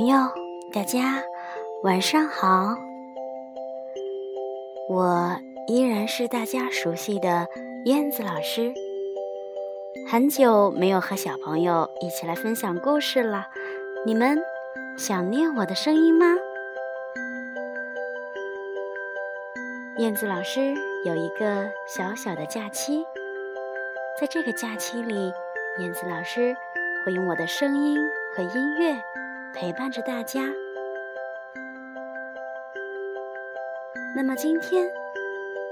朋友，大家晚上好！我依然是大家熟悉的燕子老师。很久没有和小朋友一起来分享故事了，你们想念我的声音吗？燕子老师有一个小小的假期，在这个假期里，燕子老师会用我的声音和音乐陪伴着大家。那么今天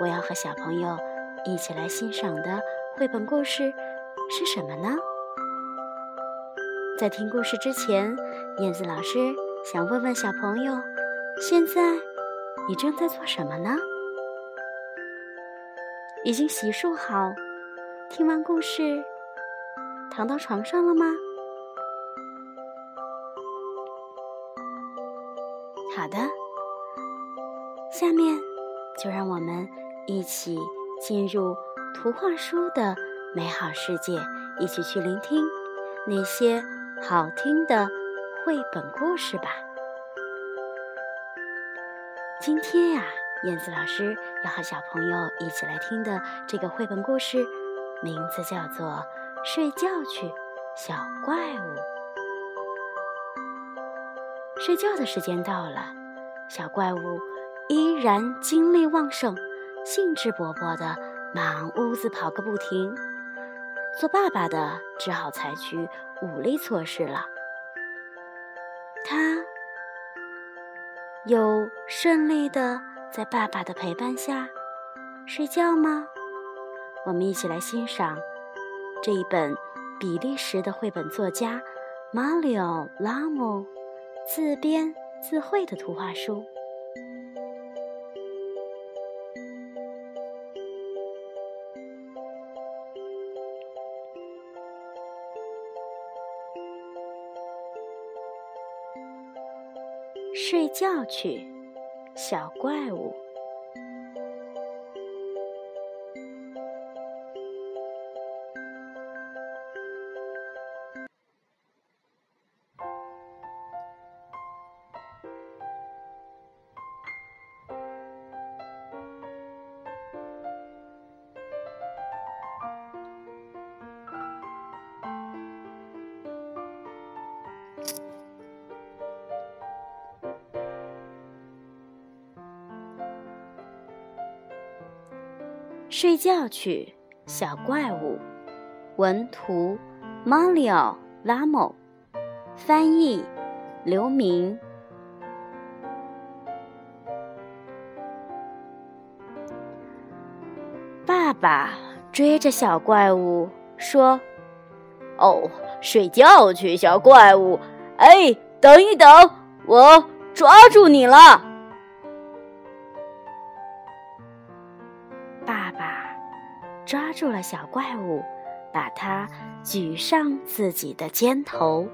我要和小朋友一起来欣赏的绘本故事是什么呢？在听故事之前，燕子老师想问问小朋友：现在你正在做什么呢？已经洗漱好，听完故事，躺到床上了吗？好的，下面就让我们一起进入图画书的美好世界，一起去聆听那些好听的绘本故事吧。今天呀。燕子老师要和小朋友一起来听的这个绘本故事，名字叫做《睡觉去，小怪物》。睡觉的时间到了，小怪物依然精力旺盛，兴致勃勃的满屋子跑个不停。做爸爸的只好采取武力措施了。他有顺利的。在爸爸的陪伴下睡觉吗？我们一起来欣赏这一本比利时的绘本作家马里奥·拉姆自编自绘的图画书《睡觉去》。小怪物。睡觉去，小怪物。文图：马里奥·拉莫，翻译：刘明。爸爸追着小怪物说：“哦，睡觉去，小怪物！哎，等一等，我抓住你了！”爸爸抓住了小怪物，把它举上自己的肩头。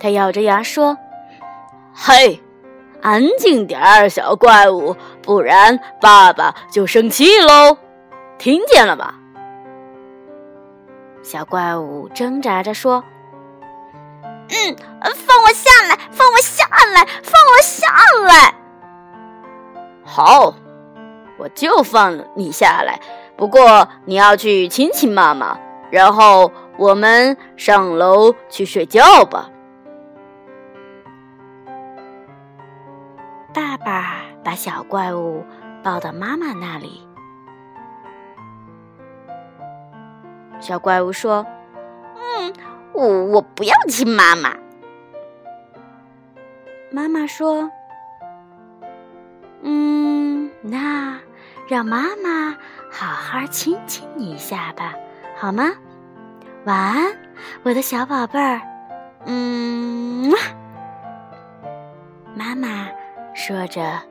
他咬着牙说：“嘿，安静点儿，小怪物，不然爸爸就生气喽！听见了吗？”小怪物挣扎着说：“嗯，放我下来，放我下来，放我下来。”好。我就放你下来，不过你要去亲亲妈妈，然后我们上楼去睡觉吧。爸爸把小怪物抱到妈妈那里。小怪物说：“嗯，我我不要亲妈妈。”妈妈说：“嗯，那。”让妈妈好好亲亲你一下吧，好吗？晚安，我的小宝贝儿。嗯，妈妈说着，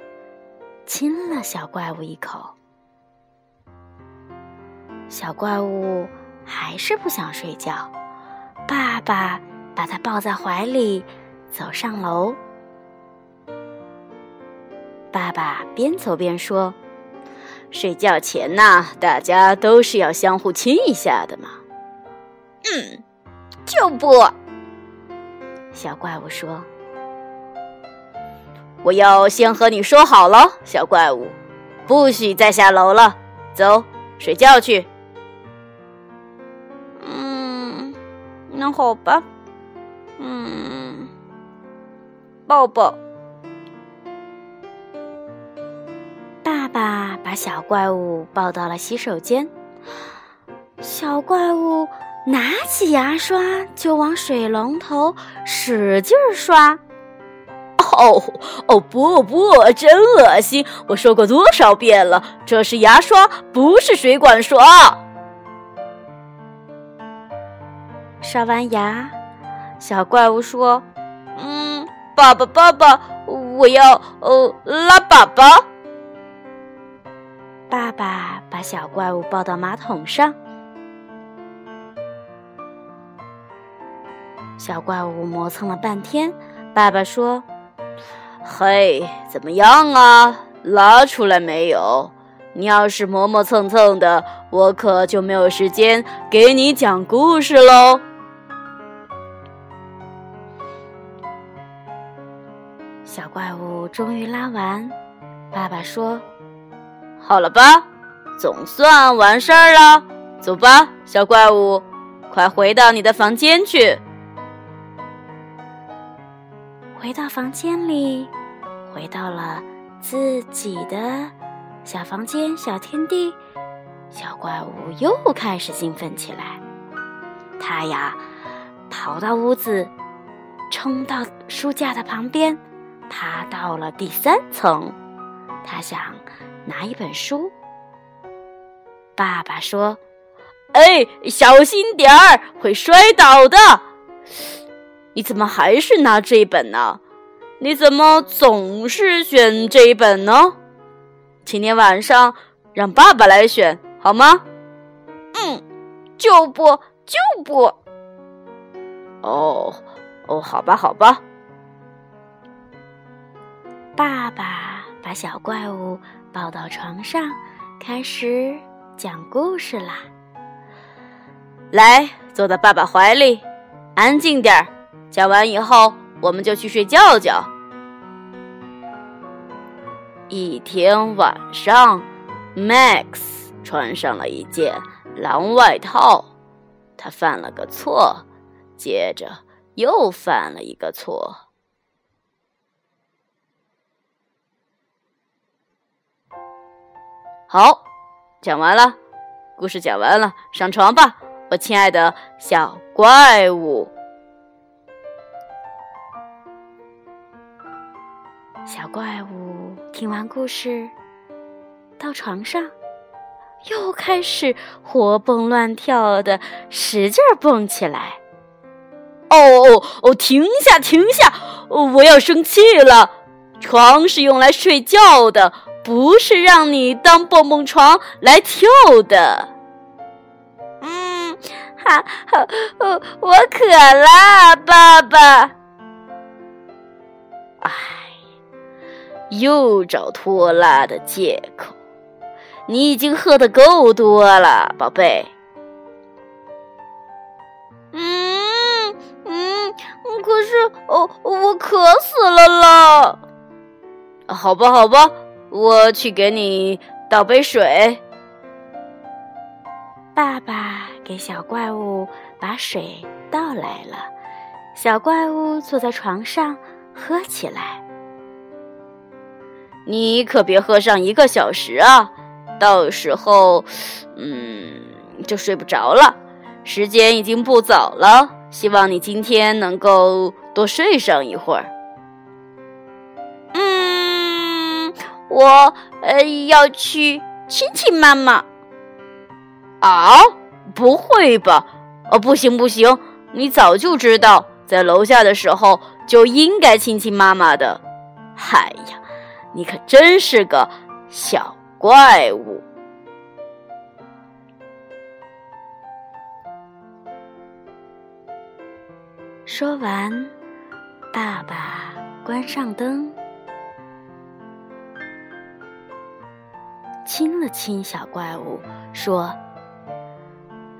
亲了小怪物一口。小怪物还是不想睡觉，爸爸把他抱在怀里，走上楼。爸爸边走边说。睡觉前呐，大家都是要相互亲一下的嘛。嗯，就不。小怪物说：“我要先和你说好了，小怪物，不许再下楼了，走，睡觉去。”那好吧。嗯，抱抱。爸爸把小怪物抱到了洗手间。小怪物拿起牙刷就往水龙头使劲刷。哦哦不不，真恶心！我说过多少遍了，这是牙刷，不是水管刷。刷完牙，小怪物说：“嗯，爸爸爸爸，我要呃拉粑粑。”爸爸把小怪物抱到马桶上。小怪物磨蹭了半天，爸爸说：“嘿，怎么样啊？拉出来没有？你要是磨磨蹭蹭的，我可就没有时间给你讲故事喽。”小怪物终于拉完，爸爸说：“好了吧，总算完事儿了。走吧，小怪物，快回到你的房间去。”回到房间里，回到了自己的小房间、小天地，小怪物又开始兴奋起来。他呀，跑到屋子，冲到书架的旁边，爬到了第三层。他想拿一本书。爸爸说：“哎，小心点儿，会摔倒的。”你怎么还是拿这一本呢？你怎么总是选这一本呢？今天晚上让爸爸来选好吗？嗯，就不就不。哦哦，好吧好吧。爸爸把小怪物抱到床上，开始讲故事啦。来，坐到爸爸怀里，安静点儿。讲完以后，我们就去睡觉觉。一天晚上，Max 穿上了一件蓝外套，他犯了个错，接着又犯了一个错。好，讲完了，故事讲完了，上床吧，我亲爱的小怪物。小怪物听完故事，到床上，又开始活蹦乱跳的，使劲蹦起来。哦哦哦！停下，停下！我要生气了。床是用来睡觉的，不是让你当蹦蹦床来跳的。嗯，好，好，我我渴了，爸爸。唉。又找拖拉的借口，你已经喝的够多了，宝贝。嗯嗯，可是哦，我渴死了啦！好吧，好吧，我去给你倒杯水。爸爸给小怪物把水倒来了，小怪物坐在床上喝起来。你可别喝上一个小时啊，到时候，嗯，就睡不着了。时间已经不早了，希望你今天能够多睡上一会儿。我呃要去亲亲妈妈。啊？不会吧？哦，不行不行，你早就知道，在楼下的时候就应该亲亲妈妈的。嗨呀！你可真是个小怪物！说完，爸爸关上灯，亲了亲小怪物，说：“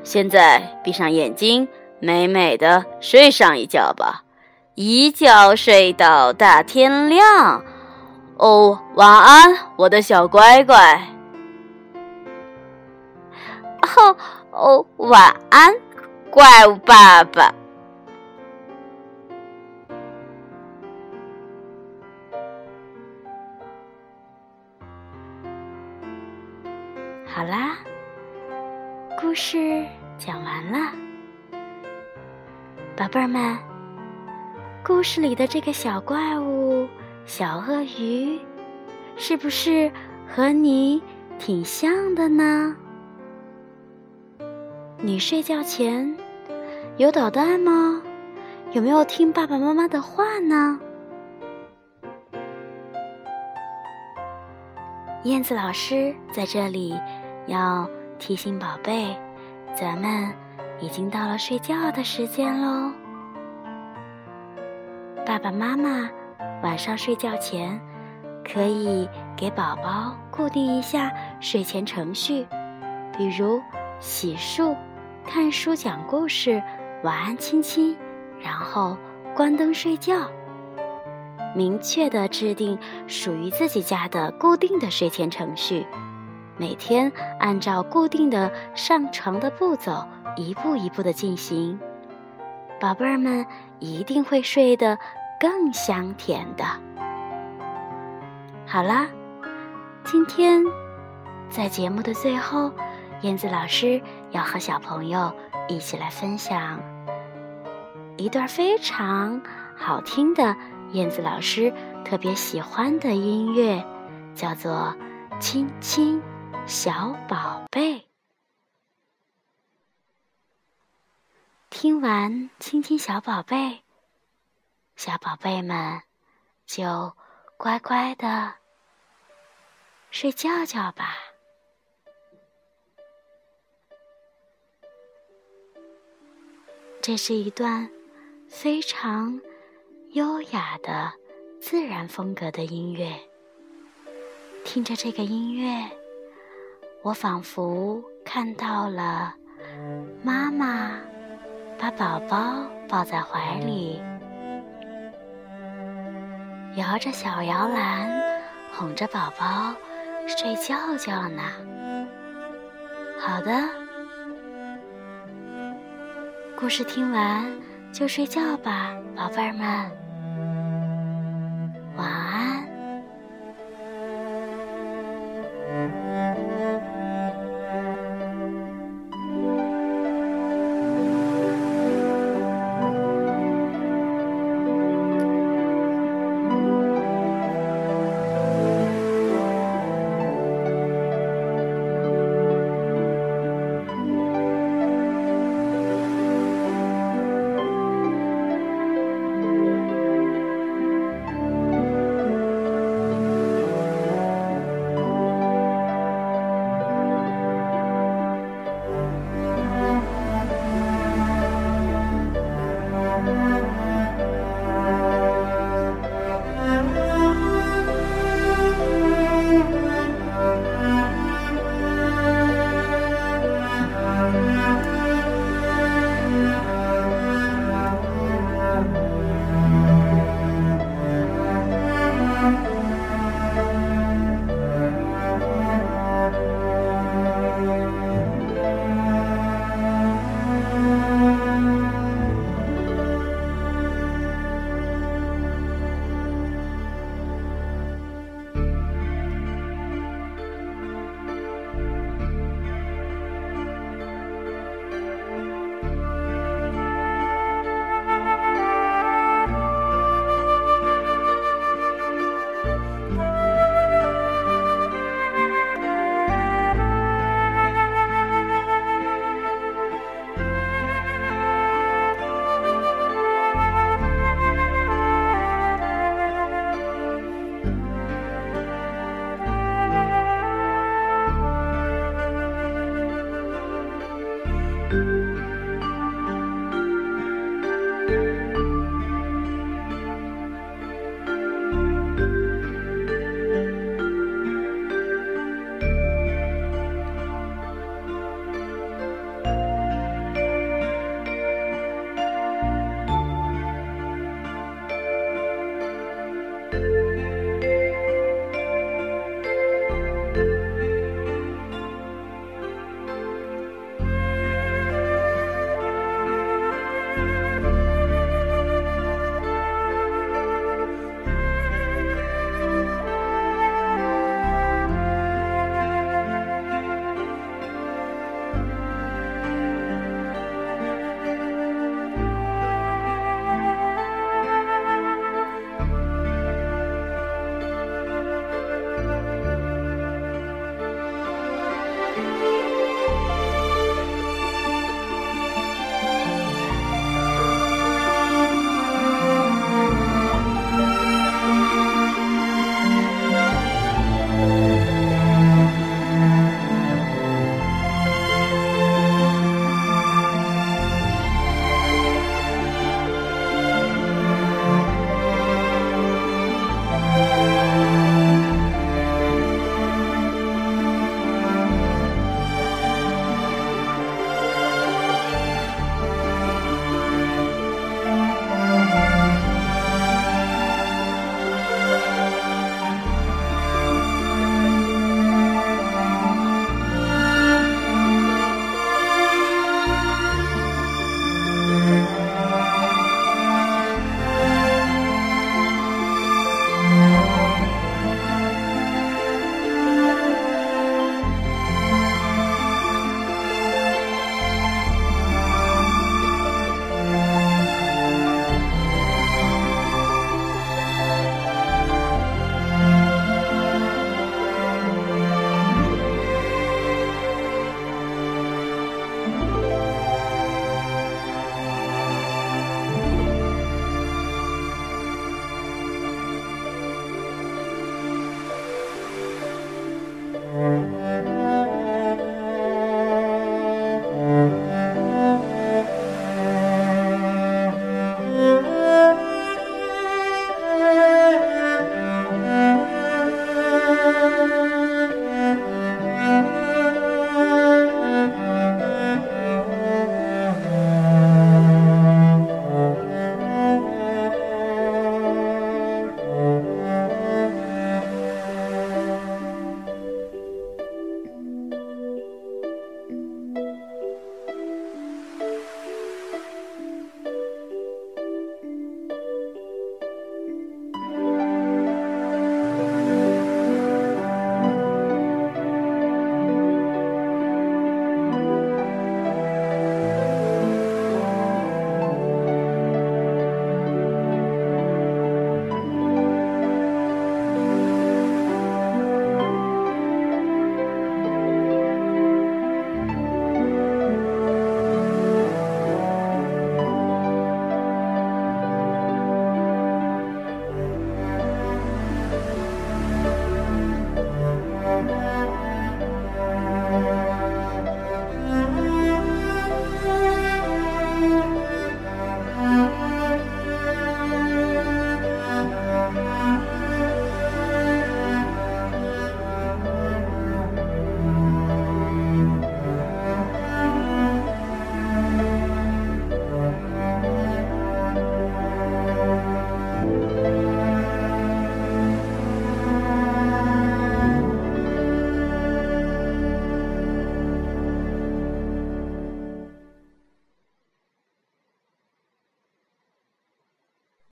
现在闭上眼睛，美美的睡上一觉吧。一觉睡到大天亮。哦，晚安，我的小乖乖。哦哦，晚安，怪物爸爸。好啦，故事讲完了，宝贝儿们，故事里的这个小怪物小鳄鱼，是不是和你挺像的呢？你睡觉前有捣蛋吗？有没有听爸爸妈妈的话呢？燕子老师在这里要提醒宝贝，咱们已经到了睡觉的时间喽。爸爸妈妈晚上睡觉前可以给宝宝固定一下睡前程序，比如洗漱、看书、讲故事、晚安亲亲，然后关灯睡觉。明确的制定属于自己家的固定的睡前程序，每天按照固定的上床的步骤一步一步的进行，宝贝儿们一定会睡得更香甜的。好啦，今天在节目的最后，燕子老师要和小朋友一起来分享一段非常好听的。燕子老师特别喜欢的音乐叫做《亲亲小宝贝》。听完《亲亲小宝贝》，小宝贝们就乖乖的睡觉觉吧。这是一段非常。优雅的、自然风格的音乐，听着这个音乐，我仿佛看到了妈妈把宝宝抱在怀里，摇着小摇篮，哄着宝宝睡觉觉呢。好的，故事听完就睡觉吧，宝贝儿们。